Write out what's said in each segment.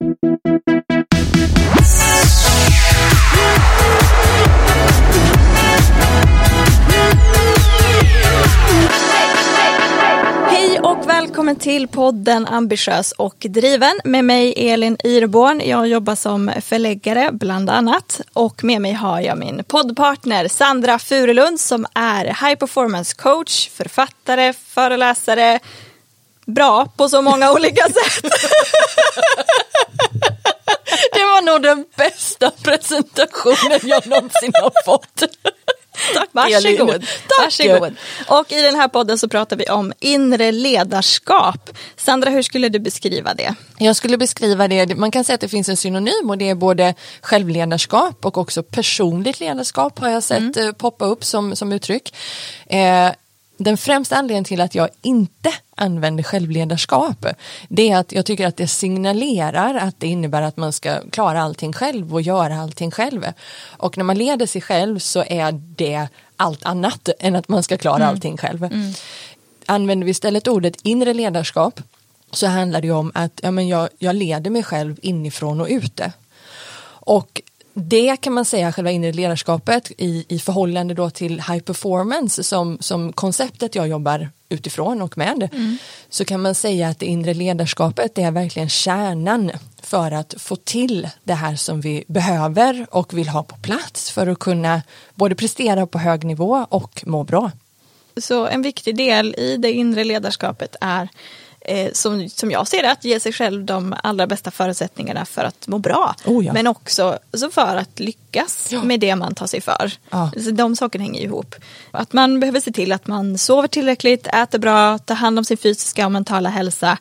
Hej och välkommen till podden Ambitiös och driven med mig Elin Irborn. Jag jobbar som förläggare bland annat och med mig har jag min poddpartner Sandra Furulund som är high performance coach, författare, föreläsare, bra på så många olika sätt. Det var nog den bästa presentationen jag någonsin har fått. Tack Varsågod. Elin. Tack. Varsågod. Och i den här podden så pratar vi om inre ledarskap. Sandra, hur skulle du beskriva det? Jag skulle beskriva det, man kan säga att det finns en synonym och det är både självledarskap och också personligt ledarskap har jag sett eh, poppa upp som, som uttryck. Eh, den främsta anledningen till att jag inte använder självledarskap det är att jag tycker att det signalerar att det innebär att man ska klara allting själv och göra allting själv. Och när man leder sig själv så är det allt annat än att man ska klara allting själv. Använder vi istället ordet inre ledarskap så handlar det om att ja, men jag, jag leder mig själv inifrån och ute. Och det kan man säga själva inre ledarskapet i, i förhållande då till high performance som, som konceptet jag jobbar utifrån och med så kan man säga att det inre ledarskapet är verkligen kärnan för att få till det här som vi behöver och vill ha på plats för att kunna både prestera på hög nivå och må bra. Så en viktig del i det inre ledarskapet är eh, som, som jag ser det, att ge sig själv de allra bästa förutsättningarna för att må bra. Oh ja. Men också så för att lyckas Ja. med det man tar sig för. Ja. Så de sakerna hänger ihop. Att man behöver se till att man sover tillräckligt, äter bra, tar hand om sin fysiska och mentala hälsa.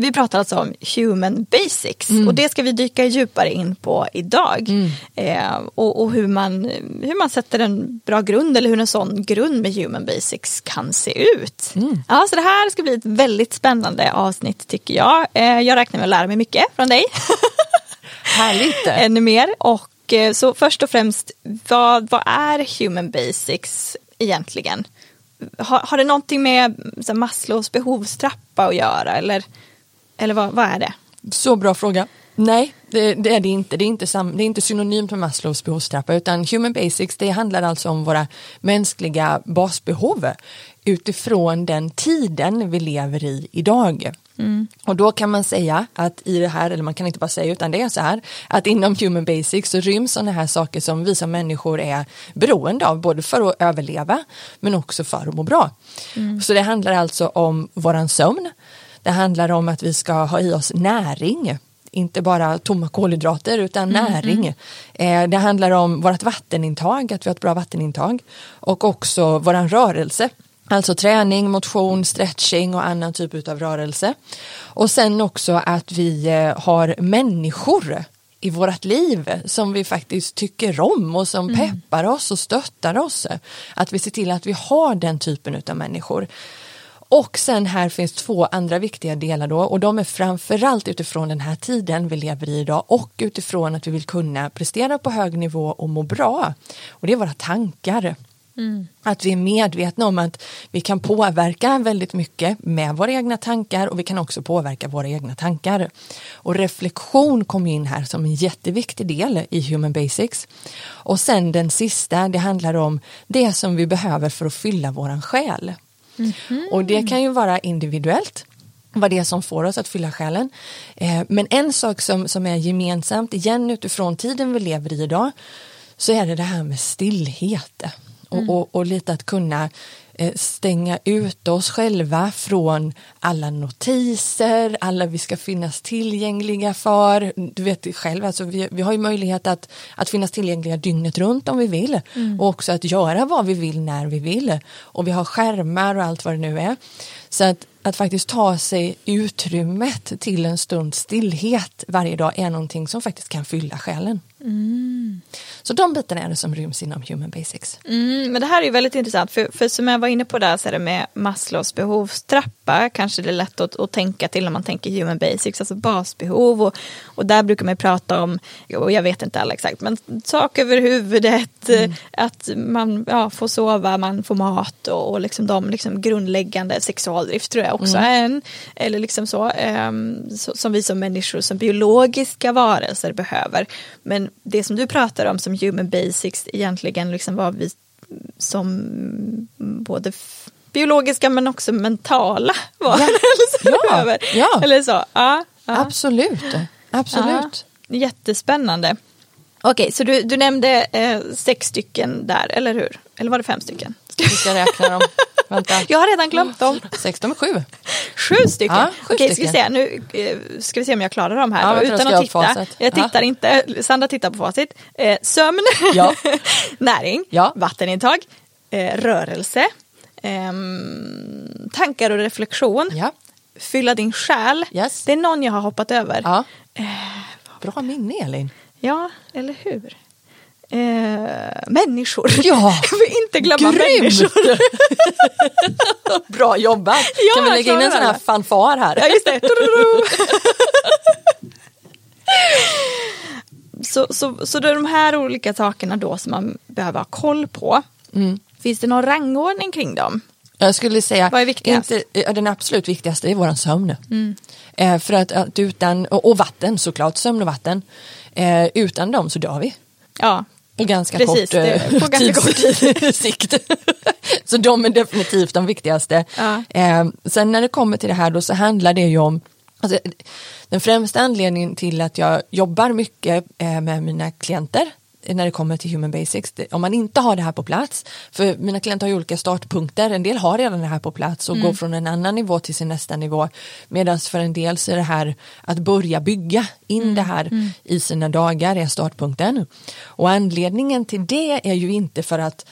Vi pratar alltså om human basics Mm. och det ska vi dyka djupare in på idag. Eh, och och hur, man, hur man sätter en bra grund eller hur en sån grund med human basics kan se ut. Mm. Ja, så det här ska bli ett väldigt spännande avsnitt tycker jag. Eh, jag räknar med att lära mig mycket från dig. Härligt! Ännu mer. Och eh, så först och främst, vad, vad är human basics egentligen? Har, har det någonting med så här, Maslows behovstrappa att göra eller, eller vad, vad är det? Så bra fråga. Nej, det, det är det inte. Det är inte, sam, det är inte synonymt med Maslows behovstrappa utan human basics det handlar alltså om våra mänskliga basbehov utifrån den tiden vi lever i idag. Och då kan man säga att i det här, eller man kan inte bara säga utan det är så här, att inom human basics så ryms sådana här saker som vi som människor är beroende av, både för att överleva men också för att må bra. Så det handlar alltså om våran sömn, det handlar om att vi ska ha i oss näring, inte bara tomma kolhydrater utan näring. Eh, det handlar om vårt vattenintag, att vi har ett bra vattenintag och också våran rörelse. Alltså träning, motion, stretching och annan typ av rörelse. Och sen också att vi eh, har människor i vårt liv som vi faktiskt tycker om och som peppar oss och stöttar oss. Att vi ser till att vi har den typen av människor. Och sen här finns två andra viktiga delar då och de är framförallt utifrån den här tiden vi lever i idag och utifrån att vi vill kunna prestera på hög nivå och må bra. Och det är våra tankar. Att vi är medvetna om att vi kan påverka väldigt mycket med våra egna tankar och vi kan också påverka våra egna tankar. Och reflektion kommer in här som en jätteviktig del i Human Basics. Och sen den sista, det handlar om det som vi behöver för att fylla våran själ. Och det kan ju vara individuellt vad det är som får oss att fylla själen. Eh, men en sak som, som är gemensamt, igen utifrån tiden vi lever i idag, så är det det här med stillhet. Och, och, och lite att kunna stänga ut oss själva från alla notiser, alla vi ska finnas tillgängliga för. Du vet själv, alltså vi, vi har ju möjlighet att, att finnas tillgängliga dygnet runt om vi vill och också att göra vad vi vill när vi vill. Och vi har skärmar och allt vad det nu är. Så att, att faktiskt ta sig utrymmet till en stund stillhet varje dag är någonting som faktiskt kan fylla själen. Så de bitarna är det som ryms inom Human Basics. Mm, men det här är ju väldigt intressant, för, för som jag var inne på där så är det med Maslows behovstrappa, kanske det är lätt att, att tänka till när man tänker human basics, alltså basbehov. Och, och där brukar man prata om, och jag vet inte alla exakt, men tak över huvudet, mm. att man ja, får sova, man får mat och, och liksom de liksom grundläggande sexualdrift tror jag också mm. är en, eller liksom så, um, så, som vi som människor, som biologiska varelser behöver. Men det som du pratar om som human basics egentligen liksom vad vi som både biologiska men också mentala varelser ja. behöver. Ja. Eller så. Ja, ja. Absolut. Absolut. Ja. Jättespännande. Okej, så du, du nämnde eh, sex stycken där, eller hur? Eller var det fem stycken? Vi ska räkna dem. Vänta. Jag har redan glömt dem. Sex, de är sju. Sju stycken? Ja, sju Okej, stycken. ska vi se. Nu eh, ska vi se om jag klarar dem här. Ja, utan att titta. Jag tittar ja. inte. Sandra tittar på facit. Eh, sömn, ja. näring, ja. vattenintag, eh, rörelse, ehm, tankar och reflektion, ja. fylla din själ. Yes. Det är någon jag har hoppat över. Ja. Eh, Bra minne Elin. Ja, eller hur? Eh, människor. Ja, inte glömma Grymt. människor. Bra jobbat. Ja, kan vi lägga in en sån här fanfar här? Ja, just det. så, så, så det är de här olika sakerna då som man behöver ha koll på. Mm. Finns det någon rangordning kring dem? Jag skulle säga Vad är viktigast? Inte, den absolut viktigaste är våran sömn. Mm. Eh, för att, att utan, och, och, vatten såklart, sömn och vatten. Eh, utan dem så dör vi. Ja, på ganska Precis, kort, det, på ganska kort tid. sikt. så de är definitivt de viktigaste. Ja. Eh, sen när det kommer till det här då så handlar det ju om alltså, den främsta anledningen till att jag jobbar mycket eh, med mina klienter när det kommer till human basics, om man inte har det här på plats, för mina klienter har ju olika startpunkter, en del har redan det här på plats och mm. går från en annan nivå till sin nästa nivå, medan för en del så är det här att börja bygga in mm. det här mm. i sina dagar är startpunkten. Och anledningen till det är ju inte för att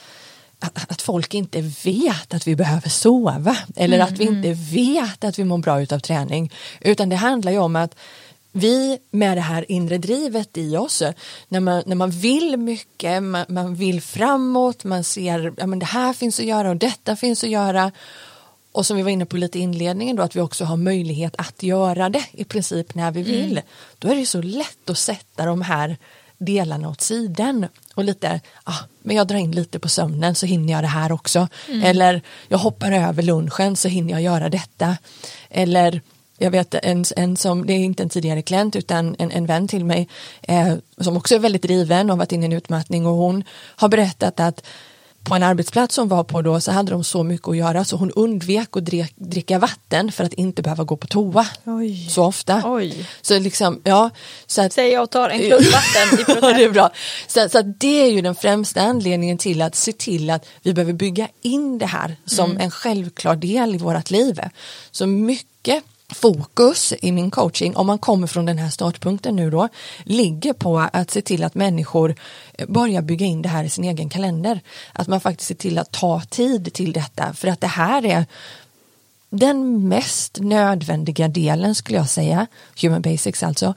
att folk inte vet att vi behöver sova eller att vi mm, inte mm. vet att vi mår bra utav träning utan det handlar ju om att vi med det här inre drivet i oss, när man, när man vill mycket, man, man vill framåt, man ser ja, det här finns att göra och detta finns att göra och som vi var inne på lite i inledningen då att vi också har möjlighet att göra det i princip när vi vill. Mm. Då är det så lätt att sätta de här delarna åt sidan och lite, ah, men jag drar in lite på sömnen så hinner jag det här också. Mm. Eller jag hoppar över lunchen så hinner jag göra detta. Eller jag vet en, en som, det är inte en tidigare klient utan en, en vän till mig eh, som också är väldigt driven och varit inne i en utmattning och hon har berättat att på en arbetsplats hon var på då så hade de så mycket att göra så hon undvek att dricka vatten för att inte behöva gå på toa Oj. så ofta. Oj. Så liksom, ja. Så att, Säg jag och tar en klunk vatten i det är bra. Så, så det är ju den främsta anledningen till att se till att vi behöver bygga in det här som mm. en självklar del i vårt liv. Så mycket fokus i min coaching, om man kommer från den här startpunkten nu då, ligger på att se till att människor eh, börjar bygga in det här i sin egen kalender. Att man faktiskt ser till att ta tid till detta. För att det här är den mest nödvändiga delen skulle jag säga, human basics alltså,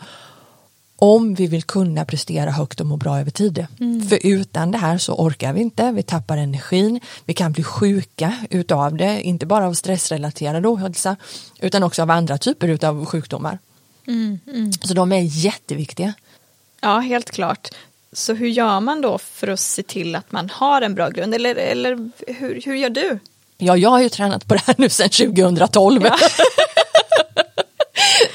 om vi vill kunna prestera högt och må bra över tid. Mm. För utan det här så orkar vi inte, vi tappar energin, vi kan bli sjuka utav det, inte bara av stressrelaterad ohälsa utan också av andra typer av sjukdomar. Mm, mm. Så de är jätteviktiga. Ja, helt klart. Så hur gör man då för att se till att man har en bra grund? Eller, eller hur, hur gör du? Ja, jag har ju tränat på det här nu sedan 2012. Ja.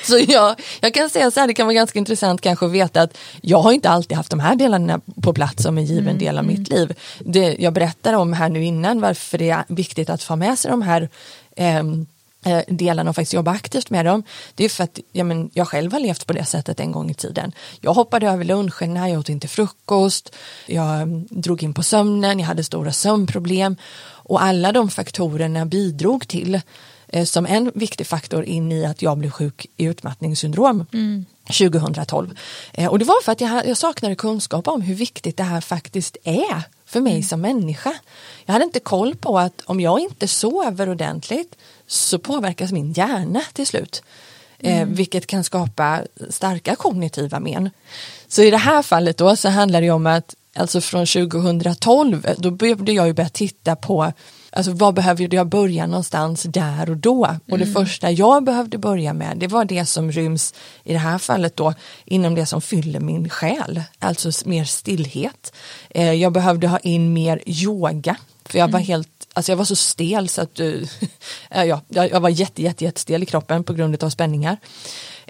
Så jag, jag kan säga så här, det kan vara ganska intressant kanske att veta att jag har inte alltid haft de här delarna på plats som en given mm, del av mm. mitt liv. Det jag berättar om här nu innan varför det är viktigt att få med sig de här ehm, eh, delarna och faktiskt jobba aktivt med dem. Det är för att ja, men, jag själv har levt på det sättet en gång i tiden. Jag hoppade över luncherna, jag åt inte frukost, jag mm, drog in på sömnen, jag hade stora sömnproblem och alla de faktorerna bidrog till Eh, som en viktig faktor in i att jag blev sjuk i utmattningssyndrom mm. 2012. Eh, och det var för att jag, jag saknade kunskap om hur viktigt det här faktiskt är för mig mm. som människa. Jag hade inte koll på att om jag inte sover ordentligt så påverkas min hjärna till slut. Eh, vilket kan skapa starka kognitiva men. Så i det här fallet då så handlar det om att alltså från 2012, då började jag ju börja titta på Alltså vad behövde jag börja någonstans där och då? Och det mm. första jag behövde börja med det var det som ryms i det här fallet då inom det som fyller min själ, alltså mer stillhet. Eh, jag behövde ha in mer yoga för jag var mm. helt Alltså jag var så stel så att ja, jag var jätte, jätte, jättestel i kroppen på grund av spänningar.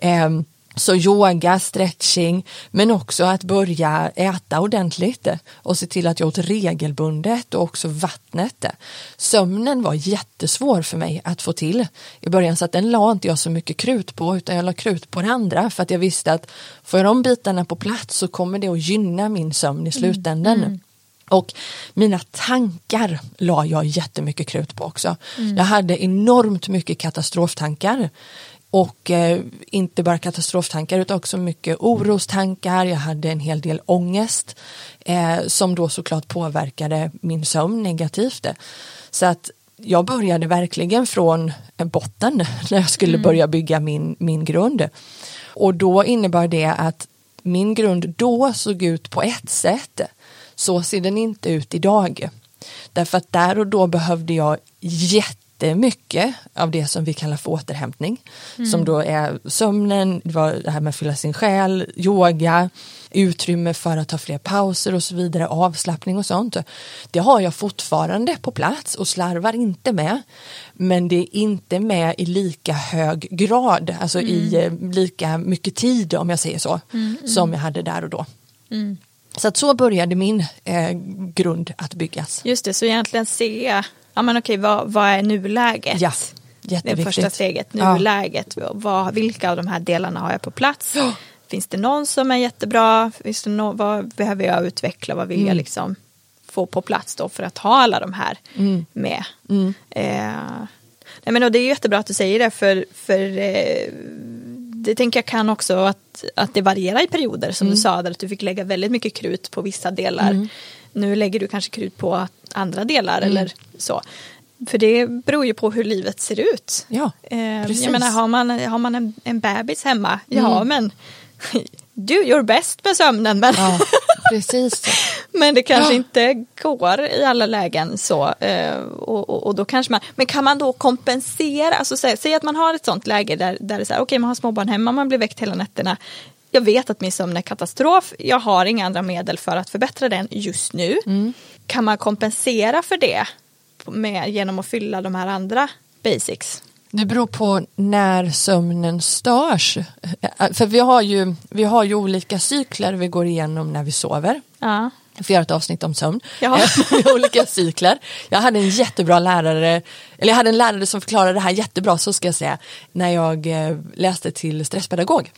Um, så yoga, stretching, men också att börja äta ordentligt och se till att jag åt regelbundet och också vattnet. Sömnen var jättesvår för mig att få till i början så att den la inte jag så mycket krut på utan jag la krut på det andra för att jag visste att får jag de bitarna på plats så kommer det att gynna min sömn i slutändan. Mm. Mm. Och mina tankar la jag jättemycket krut på också. Mm. Jag hade enormt mycket katastroftankar och eh, inte bara katastroftankar utan också mycket orostankar. Jag hade en hel del ångest eh, som då såklart påverkade min sömn negativt. Så att jag började verkligen från botten när jag skulle mm. börja bygga min, min grund. Och då innebar det att min grund då såg ut på ett sätt. Så ser den inte ut idag. Därför att där och då behövde jag jätte jättemycket av det som vi kallar för återhämtning. Mm. Som då är sömnen, det, var det här med att fylla sin själ, yoga, utrymme för att ta fler pauser och så vidare, avslappning och sånt. Det har jag fortfarande på plats och slarvar inte med. Men det är inte med i lika hög grad, alltså mm. i eh, lika mycket tid om jag säger så, mm, mm. som jag hade där och då. Mm. Så att så började min eh, grund att byggas. Just det, så egentligen se ja men okej, vad, vad är nuläget? Ja, Det första steget, nuläget. Ja. Vad, vilka av de här delarna har jag på plats? Oh. Finns det någon som är jättebra? Finns det no vad behöver jag utveckla? Vad vill mm. jag liksom få på plats då för att ha alla de här mm. med? Mm. Eh, nej men, och det är jättebra att du säger det för, för eh, det tänker jag kan också att, att det varierar i perioder som du mm. sa, där att du fick lägga väldigt mycket krut på vissa delar. Mm. Nu lägger du kanske krut på andra delar mm. eller så. För det beror ju på hur livet ser ut. Ja, eh, precis. Jag menar, har man, har man en, en bebis hemma, ja mm. men du gör bäst med sömnen. Men, ja, precis. men det kanske ja. inte går i alla lägen så. Eh, och, och, och, då kanske man, men kan man då kompensera? Alltså, säg, säg att man har ett sånt läge där, där det är så här, okej okay, man har småbarn hemma, man blir väckt hela nätterna. Jag vet att min sömn är katastrof, jag har inga andra medel för att förbättra den just nu. Mm. Kan man kompensera för det med, genom att fylla de här andra basics? Det beror på när sömnen störs. För vi har ju, vi har ju olika cykler vi går igenom när vi sover. Ja. Vi får göra ett avsnitt om sömn. Ja. olika cykler. Jag hade en jättebra lärare, eller jag hade en lärare som förklarade det här jättebra, så ska jag säga, när jag eh, läste till stresspedagog.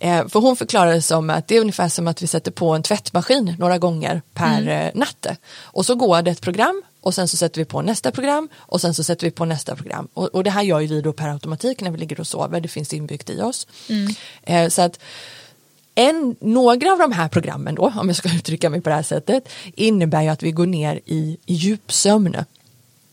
Eh, för hon förklarade som att det är ungefär som att vi sätter på en tvättmaskin några gånger per mm. Eh, natt. Och så går det ett program och sen så sätter vi på nästa program och sen så sätter vi på nästa program. Och, och det här gör ju vi då per automatik när vi ligger och sover, det finns inbyggt i oss. Mm. Eh, så att en, några av de här programmen då, om jag ska uttrycka mig på det här sättet, innebär ju att vi går ner i, djupsömn.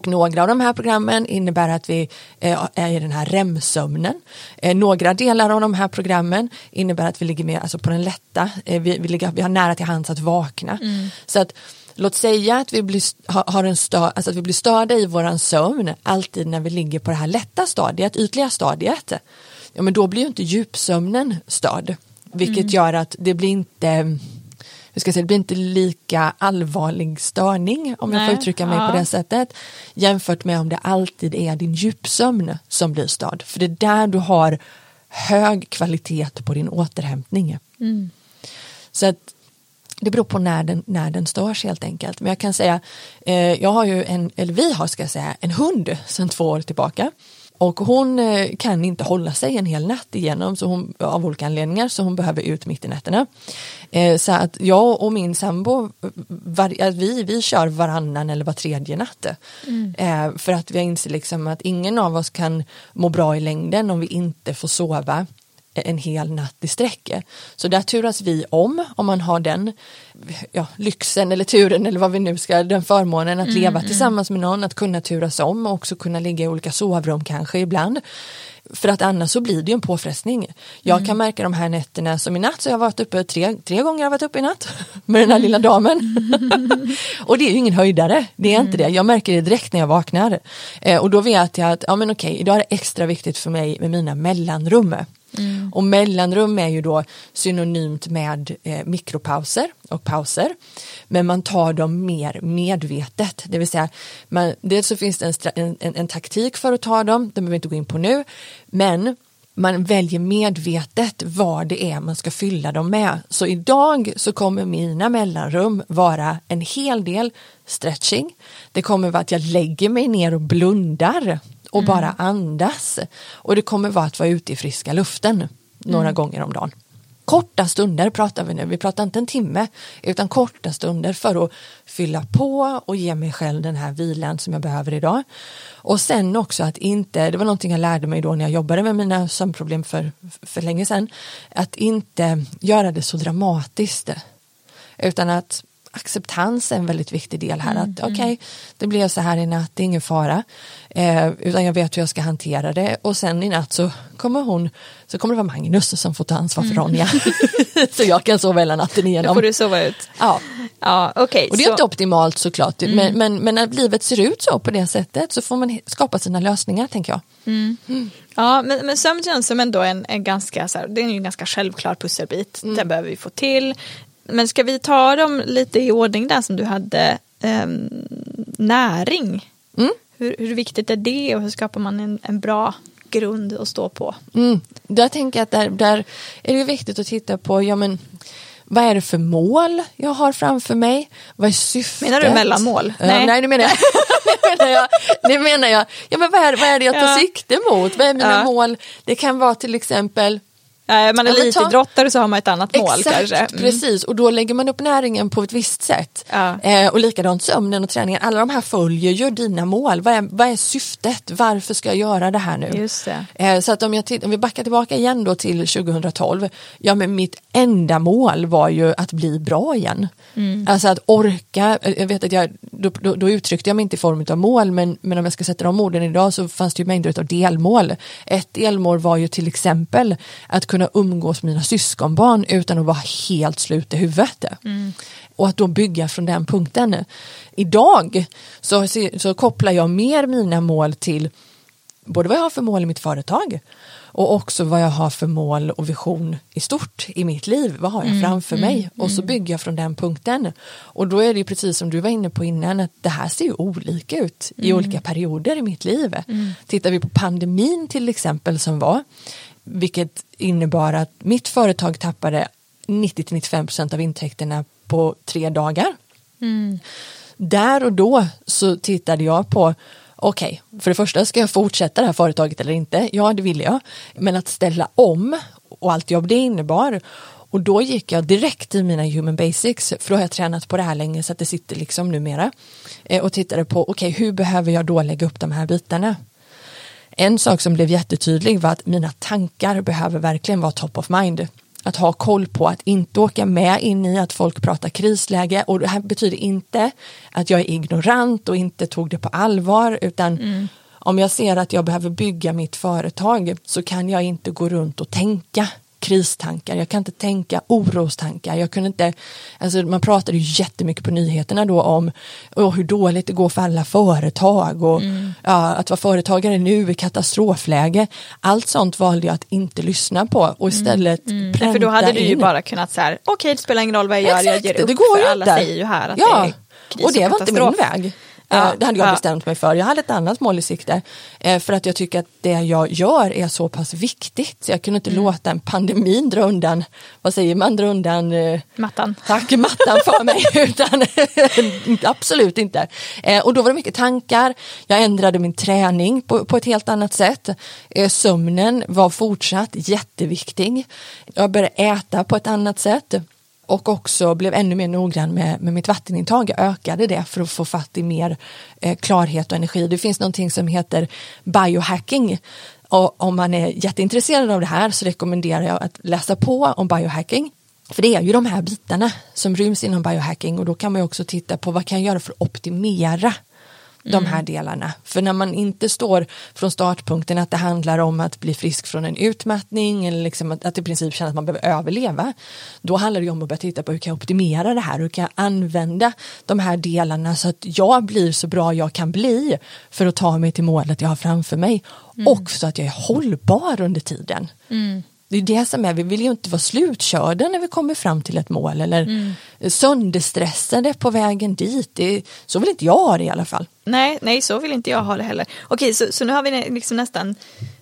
Några av de här programmen innebär att vi eh, är i den här REM-sömnen. Eh, några delar av de här programmen innebär att vi ligger mer alltså på den lätta, eh, vi, vi, ligger, vi har nära till hands att vakna. Mm. Så att låt säga att vi blir, har en stör, alltså att vi blir störda i våran sömn alltid när vi ligger på det här lätta stadiet, ytliga stadiet. Ja men då blir ju inte djupsömnen störd. Vilket mm. gör att det blir inte hur ska jag säga, det blir inte lika allvarlig störning om Nej, jag får uttrycka mig ja. på det sättet jämfört med om det alltid är din djupsömn som blir störd för det är där du har hög kvalitet på din återhämtning. Mm. Så att det beror på när den, när den störs helt enkelt. Men jag kan säga, eh, jag har ju en, eller vi har ska jag säga, en hund sedan två år tillbaka. Och hon eh, kan inte hålla sig en hel natt igenom så hon, av olika anledningar så hon behöver ut mitt i nätterna. Eh, så att jag och min sambo, var, vi, vi kör varannan eller var tredje natt. Mm. Eh, för att vi inser liksom att ingen av oss kan må bra i längden om vi inte får sova en hel natt i sträck. Så där turas vi om om man har den ja, lyxen eller turen eller vad vi nu ska, den förmånen att mm, leva mm. tillsammans med någon, att kunna turas om och också kunna ligga i olika sovrum kanske ibland. För att annars så blir det ju en påfrestning. Jag mm. kan märka de här nätterna som i natt så jag har varit uppe tre, tre gånger har varit uppe i natt med den här lilla damen. och det är ju ingen höjdare, det är mm. inte det. Jag märker det direkt när jag vaknar. Eh, och då vet jag att ja men okej, idag är det extra viktigt för mig med mina mellanrum. Mm. Och mellanrum är ju då synonymt med eh, mikropauser och pauser. Men man tar dem mer medvetet, det vill säga man, dels så finns det en, en, en taktik för att ta dem, det behöver vi inte gå in på nu, men man väljer medvetet vad det är man ska fylla dem med. Så idag så kommer mina mellanrum vara en hel del stretching. Det kommer vara att jag lägger mig ner och blundar och mm. bara andas. Och det kommer vara att vara ute i friska luften några mm. gånger om dagen. Korta stunder pratar vi nu, vi pratar inte en timme utan korta stunder för att fylla på och ge mig själv den här vilan som jag behöver idag. Och sen också att inte, det var någonting jag lärde mig då när jag jobbade med mina sömnproblem för, för länge sedan, att inte göra det så dramatiskt utan att acceptans är en väldigt viktig del här. Mm, att mm. okej, okay, det blev så här i natt, det är ingen fara. Eh, utan jag vet hur jag ska hantera det och sen i natt så kommer hon, så kommer det vara Magnus som får ta ansvar för mm. Ronja. så jag kan sova hela natten igenom. Då får du sova ut. Ja. Ja, okay, och det är så... inte optimalt såklart, mm. men, men, men när livet ser ut så på det sättet så får man skapa sina lösningar tänker jag. Mm. Mm. Ja, men, men sömn känns som ändå en, en ganska, så här, det är en ganska självklar pusselbit. Mm. Den behöver vi få till. Men ska vi ta dem lite i ordning där som du hade um, näring? Mm. Hur, hur, viktigt är det och hur skapar man en, en bra grund att stå på? Mm. Där tänker jag att där, där är det viktigt att titta på, ja men vad är det för mål jag har framför mig? Vad är syftet? Menar du mellanmål? Nej, nej det menar jag. det menar jag. Det menar jag. Ja, men vad, är, vad är det jag tar ja. sikte mot? Vad är mina ja. mål? Det kan vara till exempel är man elitidrottare så har man ett annat mål Exakt, kanske. Mm. Precis, och då lägger man upp näringen på ett visst sätt. Ja. Eh, och likadant sömnen och träningen, alla de här följer ju dina mål. Vad är, vad är syftet? Varför ska jag göra det här nu? Just eh, så att om, jag om vi backar tillbaka igen då till 2012, ja men mitt enda mål var ju att bli bra igen. Mm. Alltså att orka, jag vet att jag, då, då, då, uttryckte jag mig inte i form av mål men, men om jag ska sätta de orden idag så fanns det ju mängder av delmål. Ett delmål var ju till exempel att kunna umgås med mina syskonbarn utan att vara helt slut i huvudet. Mm. Och att då bygga från den punkten. Idag så, så kopplar jag mer mina mål till både vad jag har för mål i mitt företag och också vad jag har för mål och vision i stort i mitt liv. Vad har jag mm, framför mm, mig? Och så mm. bygger jag från den punkten. Och då är det precis som du var inne på innan att det här ser ju olika ut i mm. olika perioder i mitt liv. Mm. Tittar vi på pandemin till exempel som var, vilket innebar att mitt företag tappade 90-95% av intäkterna på tre dagar. Mm. Där och då så tittade jag på okej, okay, för det första ska jag fortsätta det här företaget eller inte? Ja, det vill jag. Men att ställa om och allt jobb det innebar och då gick jag direkt till mina human basics, för då har jag tränat på det här länge så att det sitter liksom numera. Eh, och tittade på, okej, okay, hur behöver jag då lägga upp de här bitarna? En sak som blev jättetydlig var att mina tankar behöver verkligen vara top of mind. Att ha koll på att inte åka med in i att folk pratar krisläge. Och det här betyder inte att jag är ignorant och inte tog det på allvar utan mm. om jag ser att jag behöver bygga mitt företag så kan jag inte gå runt och tänka kristankar, jag kan inte tänka orostankar. Jag kunde inte, alltså man pratade ju jättemycket på nyheterna då om oh, hur dåligt det går för alla företag och mm. ja, att vara företagare nu är katastrofläge. Allt sånt valde jag att inte lyssna på och mm. istället mm. Mm. För då hade du ju in. bara kunnat så här, okej okay, det spelar ingen roll vad jag gör, Exakt, jag ger upp. Det går för ju alla säger ju här att ja. det är kris och det var inte min väg. Ja, det hade jag ja. bestämt mig för. Jag hade ett annat mål i sikte. Eh, för att jag tycker att det jag gör är så pass viktigt. Så jag kunde inte mm. låta en pandemin dra undan, vad säger man, dra undan eh, mattan. Tack, mattan för mig. Utan, absolut inte. Eh, och då var det mycket tankar. Jag ändrade min träning på, på ett helt annat sätt. sömnen var fortsatt jätteviktig. Jag började äta på ett annat sätt och också blev ännu mer noggrann med, med mitt vattenintag. Jag ökade det för att få fatt i mer eh, klarhet och energi. Det finns någonting som heter biohacking Och om man är jätteintresserad av det här så rekommenderar jag att läsa på om biohacking. För det är ju de här bitarna som ryms inom biohacking och då kan man ju också titta på vad kan jag göra för att optimera de här delarna. För när man inte står från startpunkten att det handlar om att bli frisk från en utmattning eller liksom att, att i princip känna att man behöver överleva. Då handlar det om att börja titta på hur kan jag optimera det här, hur kan jag använda de här delarna så att jag blir så bra jag kan bli för att ta mig till målet jag har framför mig mm. och så att jag är hållbar under tiden. Mm. Det är det som är, vi vill ju inte vara slutkörda när vi kommer fram till ett mål eller mm. sönderstressade på vägen dit. Det, så vill inte jag ha det i alla fall. Nej, nej så vill inte jag ha det heller. Okej, så, så nu har vi liksom nästan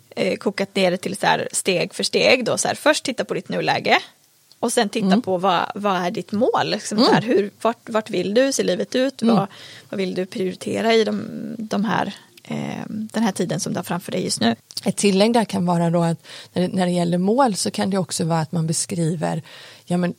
eh, kokat ner det till så här steg för steg. Då, så här, först titta på ditt nuläge och sen titta mm. på vad, vad är ditt mål? Liksom, mm. här, hur, vart, vart vill du se livet ut? Mm. Vad, vad vill du prioritera i de, de här den här tiden som du har framför dig just nu. Ett tillägg där kan vara då att när det, gäller mål så kan det också vara att man beskriver ja, men,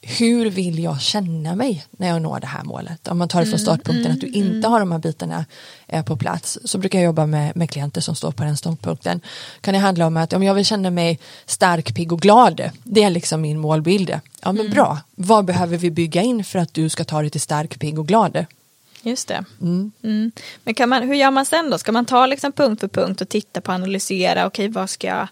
hur vill jag känna mig när jag når det här målet? Om man tar det från mm, startpunkten mm, att du inte mm. har de här bitarna eh, på plats så brukar jag jobba med, med klienter som står på den ståndpunkten. Kan det handla om att om jag vill känna mig stark, pigg och glad, det är liksom min målbild. Ja men mm. bra, vad behöver vi bygga in för att du ska ta dig till stark, pigg och glad? Just det. Mm. Mm. Men kan man, hur gör man sen då? Ska man ta liksom punkt för punkt och titta på och analysera, okej vad ska jag,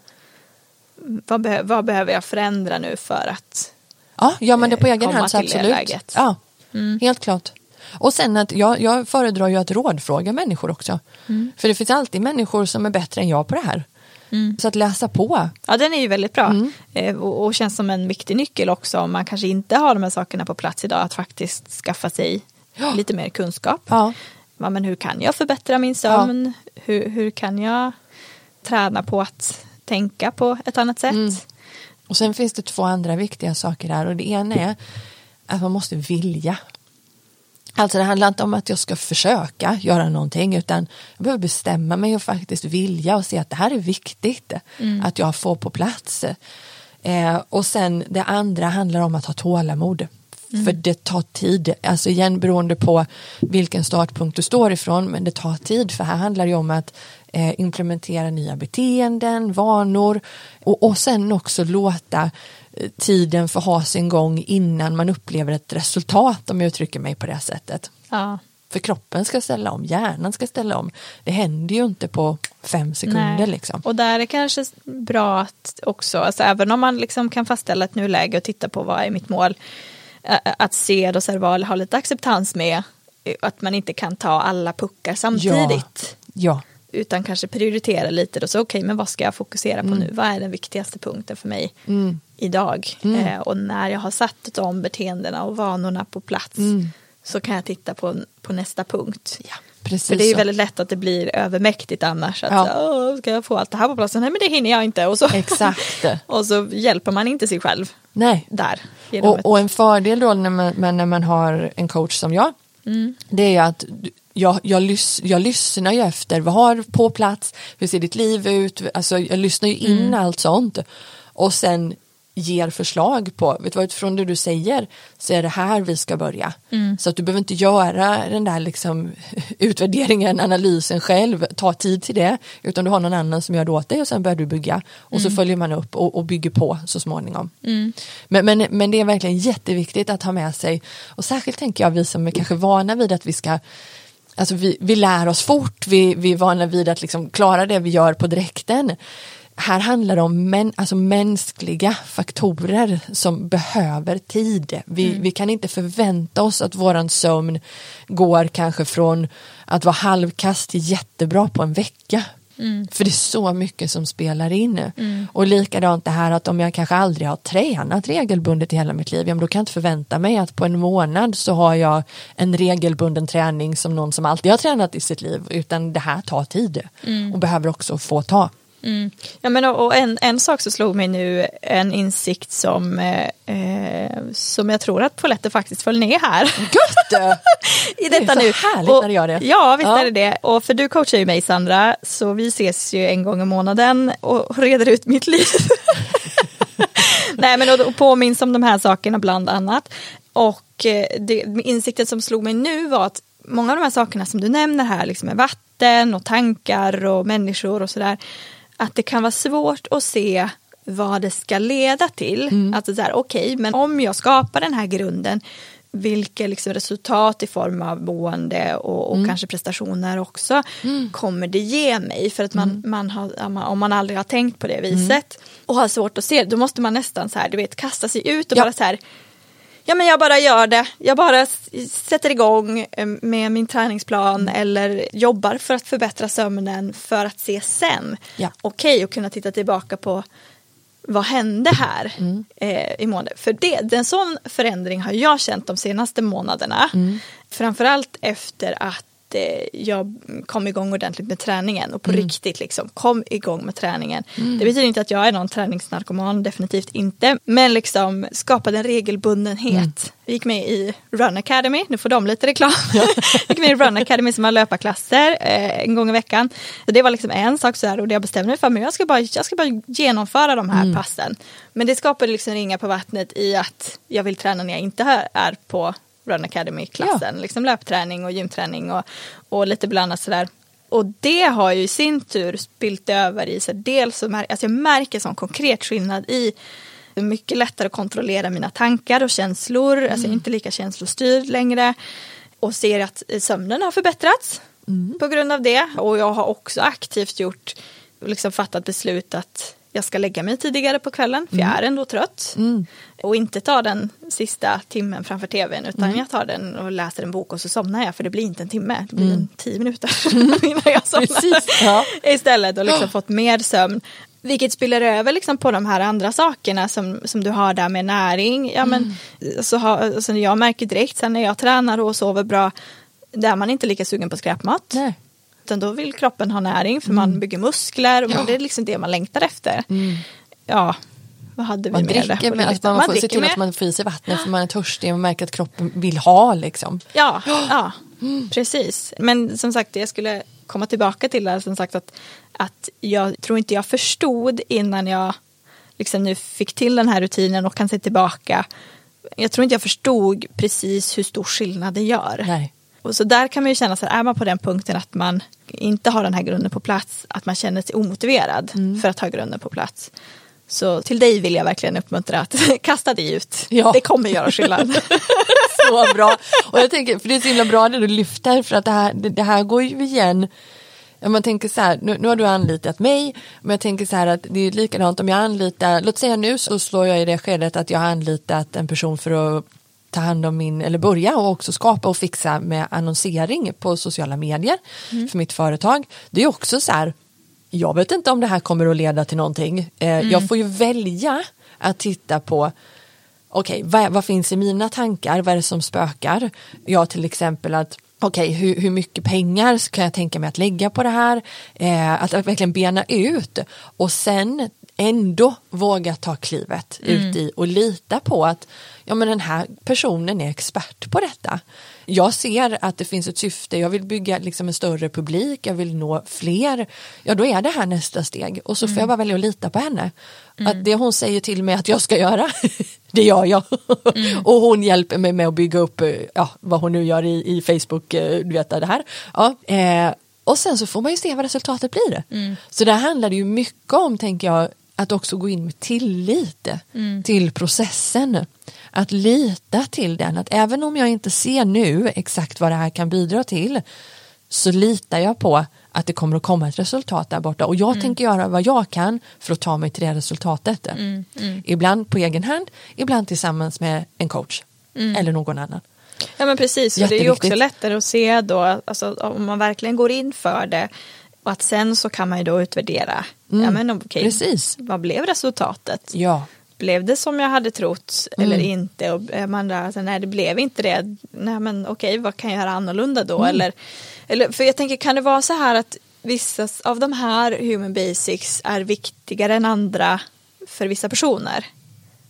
vad, be, vad, behöver jag förändra nu för att Ja, gör man det på egen hand så absolut. Ja, mm. helt klart. Och sen att jag, jag föredrar ju att rådfråga människor också. Mm. För det finns alltid människor som är bättre än jag på det här. Mm. Så att läsa på. Ja den är ju väldigt bra mm. eh, och, och, känns som en viktig nyckel också om man kanske inte har de här sakerna på plats idag att faktiskt skaffa sig. Lite mer kunskap. Ja. ja. men hur kan jag förbättra min sömn? Ja. Hur, hur kan jag träna på att tänka på ett annat sätt? Mm. Och sen finns det två andra viktiga saker här och det ena är att man måste vilja. Alltså det handlar inte om att jag ska försöka göra någonting utan jag behöver bestämma mig och faktiskt vilja och se att det här är viktigt mm. att jag får på plats. Eh, och sen det andra handlar om att ha tålamod. Mm. För det tar tid, alltså igen beroende på vilken startpunkt du står ifrån, men det tar tid för här handlar det om att eh, implementera nya beteenden, vanor och, och sen också låta eh, tiden få ha sin gång innan man upplever ett resultat om jag uttrycker mig på det sättet. Ja. För kroppen ska ställa om, hjärnan ska ställa om. Det händer ju inte på fem sekunder. Liksom. Och där är det kanske bra att också, alltså även om man liksom kan fastställa ett nuläge och titta på vad är mitt mål, att se och serval ha lite acceptans med att man inte kan ta alla puckar samtidigt. Ja. ja. Utan kanske prioritera lite då, så okej okay, men vad ska jag fokusera på mm. nu, vad är den viktigaste punkten för mig mm. idag? Mm. Eh, och när jag har satt de beteendena och vanorna på plats mm. Så kan jag titta på, på nästa punkt. Ja. Precis För det är ju väldigt lätt att det blir övermäktigt annars. Att, ja. ska jag få allt det här på plats? Nej men det hinner jag inte. Och så, Exakt. och så hjälper man inte sig själv. Nej. Där. Och, och, en fördel då när man, när man har en coach som jag. Mm. Det är att jag, jag, lys, jag lyssnar ju efter vad har på plats, hur ser ditt liv ut, alltså jag lyssnar ju in mm. allt sånt. Och sen ger förslag på, vet du vad, utifrån det du säger så är det här vi ska börja. Mm. Så att du behöver inte göra den där liksom utvärderingen, analysen själv, ta tid till det, utan du har någon annan som gör det åt dig och sen börjar du bygga och mm. så följer man upp och, och bygger på så småningom. Mm. Men, men, men det är verkligen jätteviktigt att ha med sig och särskilt tänker jag vi som är kanske vana vid att vi ska Alltså vi, vi lär oss fort, vi, vi är vana vid att liksom klara det vi gör på direkten här handlar det om män, alltså mänskliga faktorer som behöver tid. Vi, mm. vi kan inte förvänta oss att våran sömn går kanske från att vara halvkast till jättebra på en vecka. Mm. För det är så mycket som spelar in. Mm. Och likadant det här att om jag kanske aldrig har tränat regelbundet i hela mitt liv, ja, då kan jag inte förvänta mig att på en månad så har jag en regelbunden träning som någon som alltid har tränat i sitt liv, utan det här tar tid mm. och behöver också få ta. Mm. Ja, men och en, en sak som slog mig nu, en insikt som, eh, som jag tror att Paulette faktiskt föll ner här. Gött! I detta det är så nu. härligt och, när du gör det. Ja, visst ja. är det det. Och för du coachar ju mig Sandra, så vi ses ju en gång i månaden och reder ut mitt liv. Nej, men och, och påminns om de här sakerna bland annat. Och eh, det, insikten som slog mig nu var att många av de här sakerna som du nämner här, liksom med vatten och tankar och människor och sådär, att det kan vara svårt att se vad det ska leda till. Mm. Alltså så här, okej, okay, men om jag skapar den här grunden vilka liksom resultat i form av boende och, och mm. kanske prestationer också mm. kommer det ge mig? För att man, mm. man har, om man aldrig har tänkt på det mm. viset och har svårt att se det, då måste man nästan så här, du vet, kasta sig ut och ja. bara så här Ja men jag bara gör det. Jag bara sätter igång eh, med min träningsplan mm. eller jobbar för att förbättra sömnen för att se sen. Ja. Okej, okay, och kunna titta tillbaka på vad hände här mm. eh, i månaden? För det, en sån förändring har jag känt de senaste månaderna. Mm. Framförallt efter att eh, jag kom igång ordentligt med träningen och på mm. riktigt liksom kom igång med träningen. Mm. Det betyder inte att jag är någon träningsnarkoman, definitivt inte. Men liksom skapade en regelbundenhet. Mm. Vi gick med i Run Academy, nu får de lite reklam. Ja. gick med i Run Academy som har löparklasser eh, en gång i veckan. Så det var liksom en sak så här och det jag bestämde mig för, men jag ska bara, jag ska bara genomföra de här mm. passen. Men det skapade liksom ringar på vattnet i att jag vill träna när jag inte är på Run Academy-klassen. Ja. Liksom löpträning och gymträning och, och lite blandat sådär. Och det har ju i sin tur spilt över i så dels så mär, alltså jag märker sån konkret skillnad i det är mycket lättare att kontrollera mina tankar och känslor. Mm. Alltså inte lika känslostyrd längre. Och ser att sömnen har förbättrats mm. på grund av det. Och jag har också aktivt gjort, liksom fattat beslut att jag ska lägga mig tidigare på kvällen för mm. jag är ändå trött. Mm. Och inte ta den sista timmen framför tvn utan mm. jag tar den och läser en bok och så somnar jag för det blir inte en timme, det blir mm. en tio minuter innan jag somnar. Ja. Istället och liksom fått mer sömn. Vilket spiller över liksom på de här andra sakerna som, som du har där med näring. Ja, men, mm. så har, alltså jag märker direkt sen när jag tränar och sover bra, där är man inte lika sugen på skräpmat. Nej. Utan då vill kroppen ha näring för mm. man bygger muskler och ja. det är liksom det man längtar efter. Mm. Ja, vad hade vi man med dricker, det? Alltså man, man får se till med. att man får i sig vattnet för man är törstig och märker att kroppen vill ha liksom. Ja, ja mm. precis. Men som sagt, jag skulle komma tillbaka till det som sagt att, att jag tror inte jag förstod innan jag liksom nu fick till den här rutinen och kan se tillbaka. Jag tror inte jag förstod precis hur stor skillnad det gör. Nej. Och så där kan man ju känna så här, är man på den punkten att man inte har den här grunden på plats, att man känner sig omotiverad mm. för att ha grunden på plats. Så till dig vill jag verkligen uppmuntra att kasta dig ut. Ja. Det kommer göra skillnad. så bra. Och jag tänker, för det är så himla bra det du lyfter för att det här, det, det här går ju igen om man tänker så här, nu, nu, har du anlitat mig, men jag tänker så här att det är likadant om jag anlitar, låt säga nu så slår jag i det skedet att jag har anlitat en person för att ta hand om min, eller börja och också skapa och fixa med annonsering på sociala medier mm. för mitt företag. Det är också så här, jag vet inte om det här kommer att leda till någonting. Eh, mm. Jag får ju välja att titta på okej, okay, vad, vad, finns i mina tankar, vad är det som spökar? Jag till exempel att okej, okay, hur, hur, mycket pengar kan jag tänka mig att lägga på det här? Eh, att, att verkligen bena ut och sen ändå våga ta klivet mm. ut i och lita på att ja, men den här personen är expert på detta. Jag ser att det finns ett syfte, jag vill bygga liksom en större publik, jag vill nå fler. Ja, då är det här nästa steg och så får mm. jag bara välja att lita på henne. Mm. Att det hon säger till mig att jag ska göra, det gör jag. Mm. och hon hjälper mig med att bygga upp ja, vad hon nu gör i, i Facebook, eh, du vet det här. Ja, eh, och sen så får man ju se vad resultatet blir. Mm. Så det handlar ju mycket om, tänker jag, att också gå in med tillit mm. till processen. Att lita till den, att även om jag inte ser nu exakt vad det här kan bidra till så litar jag på att det kommer att komma ett resultat där borta och jag mm. tänker göra vad jag kan för att ta mig till det resultatet. Mm. Mm. Ibland på egen hand, ibland tillsammans med en coach mm. eller någon annan. Ja men precis, och det är ju också lättare att se då, alltså, om man verkligen går in för det och att sen så kan man ju då utvärdera, mm. ja men okej, Precis. vad blev resultatet? Ja. Blev det som jag hade trott mm. eller inte? Och man där, alltså, nej det blev inte det, nej men okej, vad kan jag göra annorlunda då? Mm. Eller, eller, för jag tänker, kan det vara så här att vissa av de här human basics är viktigare än andra för vissa personer?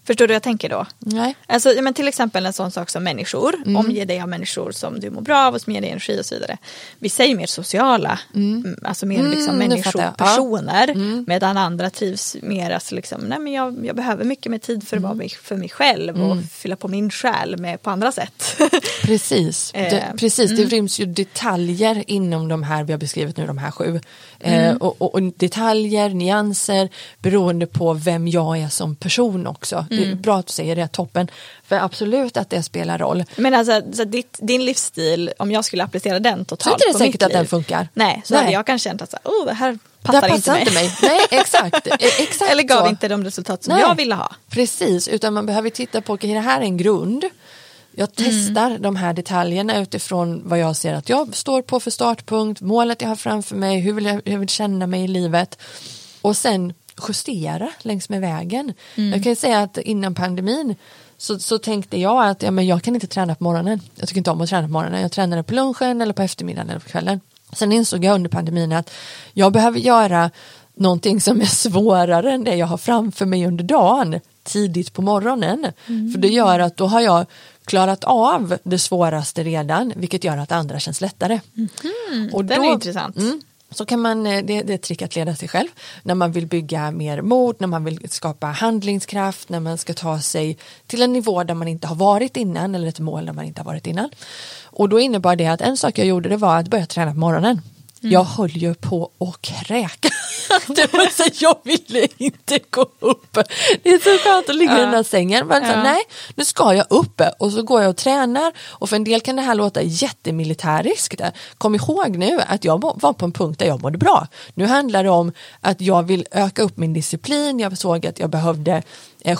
Förstår du hur jag tänker då? Nej. Alltså, ja, men till exempel en sån sak som människor. Mm. Omge dig av människor som du mår bra av och som ger dig energi och så vidare. Vissa är ju mer sociala, mm. alltså mer liksom Mm, det människor, jag. Ja. personer. Medan andra trivs mer, alltså liksom, nej men jag, jag behöver mycket mer tid för att Mm. vara mig, för mig själv och fylla på min själ med, på andra sätt. Precis, det, Eh, precis det ryms ju detaljer inom de här vi har beskrivit nu, de här sju. Eh, och, och, och detaljer, nyanser beroende på vem jag är som person också. Är bra att du säger det, toppen. För absolut att det spelar roll. men alltså så ditt, din livsstil, om jag skulle applicera den Så totalt inte det på säkert mitt att liv. den funkar. Nej, så Nej. hade jag kanske känt att så här, oh, det här Det passar, passar inte mig. mig. Nej, exakt. Eh, exakt Eller gav så. inte de resultat som Nej. jag ville ha. Precis, utan man behöver titta på, okej det här är en grund. Jag Mm. testar de här detaljerna utifrån vad jag ser att jag står på för startpunkt, målet jag har framför mig, hur vill jag, hur jag vill känna mig i livet. Och sen justera längs med vägen. Mm. Jag kan ju säga att innan pandemin så, så tänkte jag att ja, men jag kan inte träna på morgonen. Jag tycker inte om att träna på morgonen. Jag tränade på lunchen eller på eftermiddagen eller på kvällen. Sen insåg jag under pandemin att jag behöver göra någonting som är svårare än det jag har framför mig under dagen tidigt på morgonen. För det gör att då har jag klarat av det svåraste redan vilket gör att andra känns lättare. Och Den är intressant. Mm, så kan man, eh, det, det är ett trick att leda sig själv. När man vill bygga mer mod, när man vill skapa handlingskraft, när man ska ta sig till en nivå där man inte har varit innan eller ett mål där man inte har varit innan. Och då innebar det att en sak jag gjorde det var att börja träna på morgonen. Jag höll ju på att kräka. det var så, jag ville inte gå upp. Det är så skönt att ligga i den där sängen. Men så, Ja. nej, nu ska jag upp och så går jag och tränar. Och för en del kan det här låta jättemilitäriskt. Kom ihåg nu att jag var på en punkt där jag mådde bra. Nu handlar det om att jag vill öka upp min disciplin. Jag såg att jag behövde eh,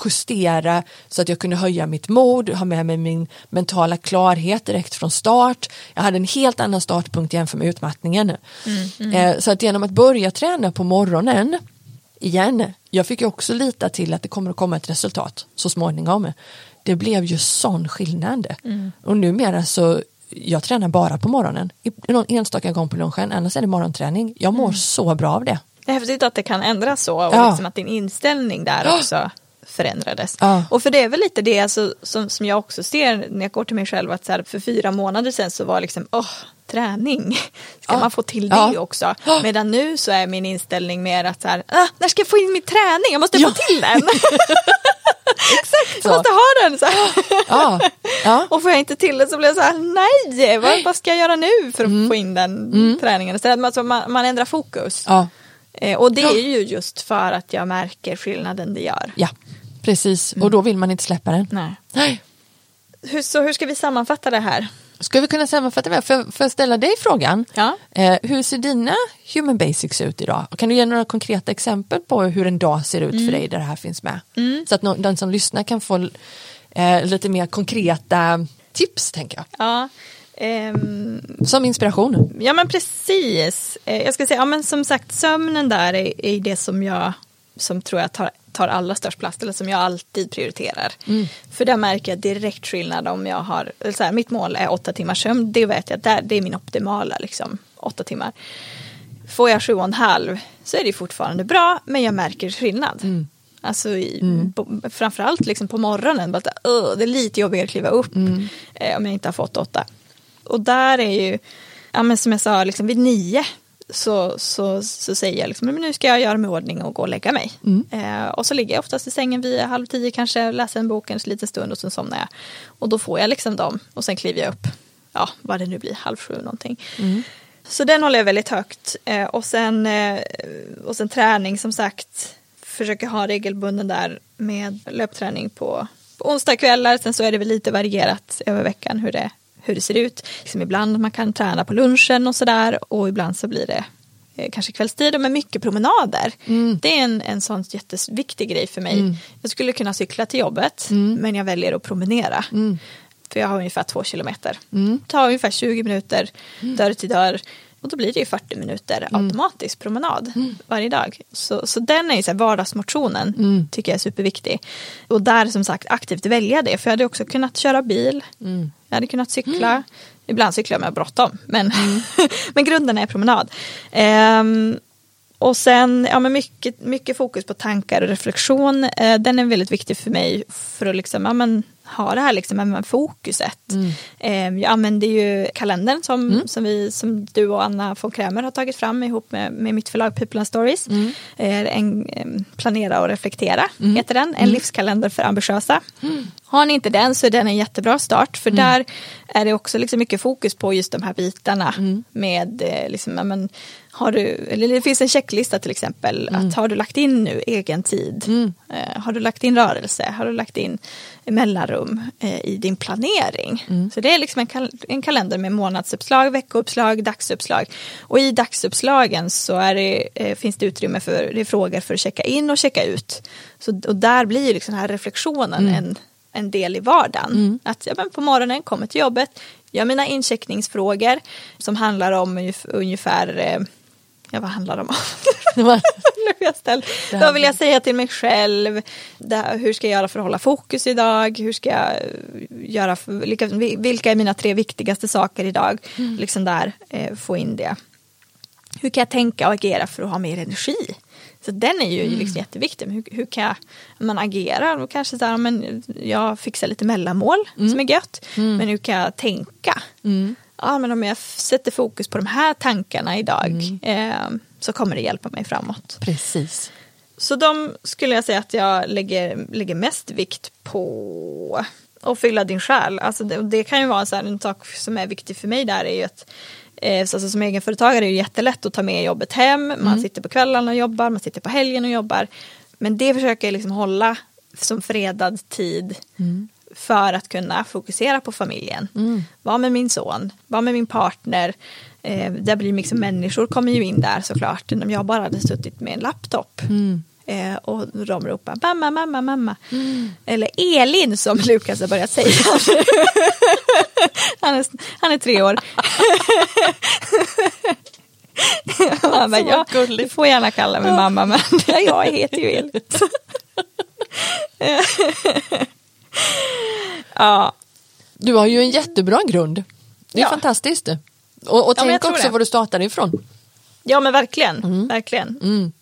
justera så att jag kunde höja mitt mod, ha med mig min mentala klarhet direkt från start. Jag hade en helt annan startpunkt jämfört med utmattningen. Eh, Så att genom att börja träna på morgonen igen, jag fick ju också lita till att det kommer att komma ett resultat så småningom. Det blev ju sån skillnad. Och numera så jag tränar bara på morgonen. Någon enstaka gång på lunchen, annars är det morgonträning. Jag mår så bra av det. Det är häftigt att det kan ändras så och Ja. liksom att din inställning där också förändrades. Ja. Och för det är väl lite det alltså, som, som jag också ser när jag går till mig själv att så här, för fyra månader sedan så var liksom åh, träning, ska Ja. man få till det Ja. också? Medan nu så är min inställning mer att så här, ah, när ska jag få in min träning? Jag måste få till den. Exakt jag måste ha den. Så. Ja, ja. Och får jag inte till det så blir jag så här, nej, vad, vad ska jag göra nu för att Mm. få in den träningen? Så att, alltså, man, man ändrar fokus. ja. Eh, och det är ju just för att jag märker skillnaden det gör. ja. Precis. Och då vill man inte släppa den. Nej. Nej. Hur, så hur ska vi sammanfatta det här? Ska vi kunna sammanfatta det? Jag- får jag ställa dig frågan? Ja. Eh, hur ser dina human basics ut idag? Och kan du ge några konkreta exempel på hur en dag ser ut Mm. för dig där det här finns med? Så att nå- den som lyssnar kan få eh, lite mer konkreta tips tänker jag. Ja, ehm, Som inspiration. ja men precis. Eh, jag ska säga, ja men som sagt sömnen där är, är det som jag som tror jag tar, tar allra störst plats eller som jag alltid prioriterar. För där märker jag direkt skillnad om jag har, så här, mitt mål är åtta timmars sömn, det vet jag, där, det är min optimala liksom, åtta timmar. Får jag sju och en halv så är det fortfarande bra men jag märker skillnad. Alltså i, på, framförallt liksom på morgonen, bara att, "Ugh, det är lite jobbigare att kliva upp eh, om jag inte har fått åtta. Och där är ju, ja, men som jag sa, liksom vid nio så, så, så säger jag liksom, men nu ska jag göra mig ordning och gå och lägga mig. Eh, och så ligger jag oftast i sängen vid halv tio kanske, läser en bok en liten stund och sen somnar jag. Och då får jag liksom dem och sen kliver jag upp, ja vad det nu blir, halv sju någonting. Så den håller jag väldigt högt. Eh, och, sen, eh, och sen träning som sagt. Försöker ha regelbunden där med löpträning på, på onsdagskvällar. Sen så är det väl lite varierat över veckan hur det, hur det ser ut. Liksom ibland man kan träna på lunchen och sådär. Och ibland så blir det eh, kanske kvällstid med mycket promenader. Det är en, en sån jätteviktig grej för mig. Jag skulle kunna cykla till jobbet men jag väljer att promenera. För jag har ungefär två kilometer. Det tar ungefär 20 minuter dörr till dörr. Och då blir det ju 40 minuter automatisk promenad varje dag. Så, så den är ju så här vardagsmotionen tycker jag är superviktig. Och där som sagt aktivt välja det. För jag hade också kunnat köra bil. Jag hade kunnat cykla. Ibland cyklar jag med bråttom. Men, men grunden är promenad. Um, och sen, ja men mycket, mycket fokus på tankar och reflektion. Uh, den är väldigt viktig för mig för att liksom, ja men ha det här liksom med fokuset. Mm. Eh, jag använder ju kalendern som, mm. som, vi, som du och Anna von Krämer har tagit fram ihop med, med mitt förlag People and Stories. Mm. Eh, en, planera och reflektera mm. heter den, en mm. livskalender för ambitiösa. Mm. Har ni inte den så är den en jättebra start för där är det också liksom mycket fokus på just de här bitarna med liksom, men, har du, eller det finns en checklista till exempel, mm. att har du lagt in nu egen tid? Mm. Eh, har du lagt in rörelse? Har du lagt in mellanrum eh, i din planering? Mm. Så det är liksom en, kal en, kalender med månadsuppslag, veckouppslag, dagsuppslag. Och i dagsuppslagen så är det, eh, finns det utrymme för det frågor för att checka in och checka ut. Så, och där blir liksom den här reflektionen mm. en, en del i vardagen. Mm. Att ja, men på morgonen, kommer till jobbet, gör mina incheckningsfrågor som handlar om ungefär eh, Ja, vad handlar de om? Vad vill jag säga till mig själv? Här, hur ska jag göra för att hålla fokus idag? Hur ska jag göra för, vilka, vilka är mina tre viktigaste saker idag? Mm. Liksom där, eh, få in det. Hur kan jag tänka och agera för att ha mer energi? Så den är ju mm. liksom jätteviktig. Hur, hur kan jag, man agera? Då kanske så här, men jag fixar lite mellanmål mm. som är gött. Mm. Men hur kan jag tänka? Mm ja, men om jag sätter fokus på de här tankarna idag mm. eh, så kommer det hjälpa mig framåt. Precis. Så de skulle jag säga att jag lägger, lägger mest vikt på att fylla din själ. Alltså det, det kan ju vara så här, en sak som är viktig för mig där är ju att eh, alltså som egenföretagare är det jättelätt att ta med jobbet hem. Man mm. sitter på kvällarna och jobbar, man sitter på helgen och jobbar. Men det försöker jag liksom hålla som fredad tid mm för att kunna fokusera på familjen. Mm. Vara med min son, vara med min partner. Eh, där blir liksom människor kommer ju in där såklart. Om jag bara hade suttit med en laptop. Mm. Eh, och de ropar mamma, mamma, mamma. Mm. Eller Elin som Lukas har börjat säga. han, är, han är tre år. Han bara, ja, du får gärna kalla mig mamma men jag heter ju Elin. Ja. Du har ju en jättebra grund. Det är ja. fantastiskt. Och, och ja, tänk också det. var du startade ifrån. Ja men verkligen, mm. verkligen. Mm.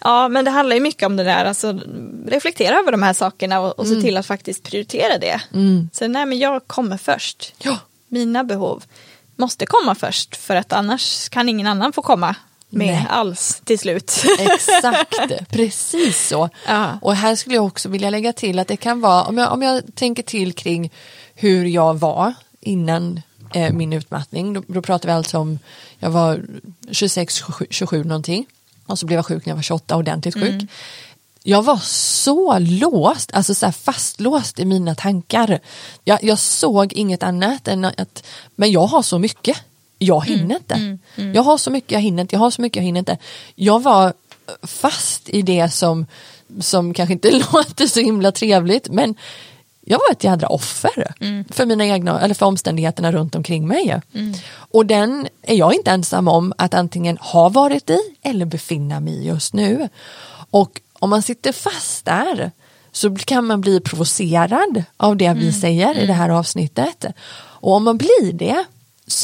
Ja men det handlar ju mycket om det där, alltså reflektera över de här sakerna och, och mm. se till att faktiskt prioritera det. Mm. Så nej men jag kommer först. Ja. Mina behov måste komma först för att annars kan ingen annan få komma med Nej. alls till slut. Exakt, precis så. Ja. Och här skulle jag också vilja lägga till att det kan vara, om jag, om jag tänker till kring hur jag var innan eh, min utmattning, då, då pratar vi alltså om, jag var 26, 27, 27 någonting och så blev jag sjuk när jag var 28, ordentligt sjuk. Mm. Jag var så låst, alltså så fastlåst i mina tankar. Jag, jag såg inget annat än att, men jag har så mycket jag hinner mm, inte. Mm, mm. Jag har så mycket, jag hinner inte, jag har så mycket, jag hinner inte. Jag var fast i det som, som kanske inte låter så himla trevligt men jag var ett jädra offer mm. för mina egna, eller för omständigheterna runt omkring mig. Mm. Och den är jag inte ensam om att antingen ha varit i eller befinna mig i just nu. Och om man sitter fast där så kan man bli provocerad av det vi mm. säger i det här avsnittet. Och om man blir det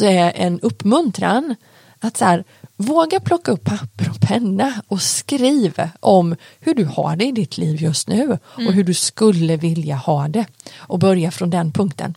en uppmuntran att så här, våga plocka upp papper och penna och skriv om hur du har det i ditt liv just nu mm. och hur du skulle vilja ha det och börja från den punkten.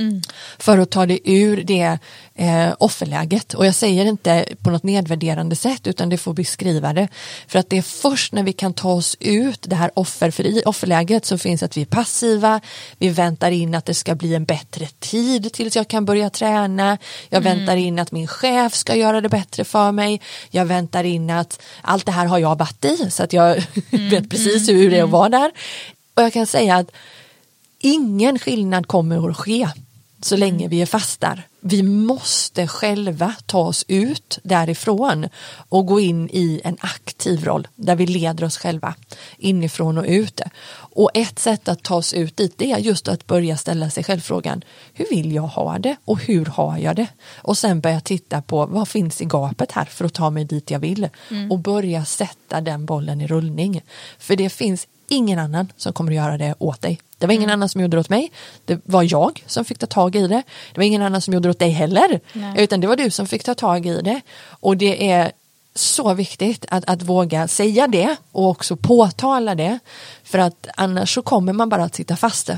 Mm. För att ta dig ur det eh, offerläget. Och jag säger inte på något nedvärderande sätt utan det får beskriva det. För att det är först när vi kan ta oss ut det här offer, för i offerläget så finns att vi är passiva, vi väntar in att det ska bli en bättre tid tills jag kan börja träna, jag mm. väntar in att min chef ska göra det bättre för mig, jag väntar in att allt det här har jag varit i så att jag mm. vet precis mm. hur det är att mm. vara där. Och jag kan säga att ingen skillnad kommer att ske så länge vi är fast där. Vi måste själva ta oss ut därifrån och gå in i en aktiv roll där vi leder oss själva inifrån och ut. Och ett sätt att ta oss ut dit det är just att börja ställa sig själv frågan hur vill jag ha det och hur har jag det? Och sen börja titta på vad finns i gapet här för att ta mig dit jag vill mm. och börja sätta den bollen i rullning. För det finns ingen annan som kommer att göra det åt dig. Det var ingen mm. annan som gjorde det åt mig. Det var jag som fick ta tag i det. Det var ingen annan som gjorde åt dig heller. Nej. Utan det var du som fick ta tag i det. Och det är så viktigt att, att våga säga det och också påtala det. För att annars så kommer man bara att sitta fast.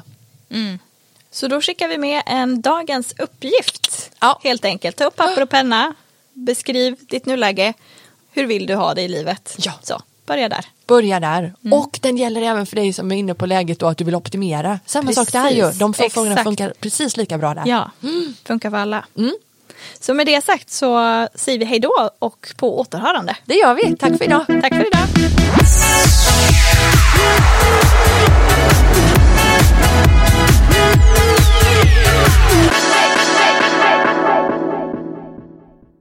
Så då skickar vi med en dagens uppgift. Ja. Helt enkelt. Ta upp papper och penna. Beskriv ditt nuläge. Hur vill du ha det i livet? Ja. Så, börja där. Börja där. Mm. Och den gäller även för dig som är inne på läget och att du vill optimera. Samma precis. sak där ju. De två frågorna funkar precis lika bra där. Ja, mm. funkar för alla. Mm. Så med det sagt så säger vi hej då och på återhörande. Det gör vi. Tack för idag. Tack för idag. Hey!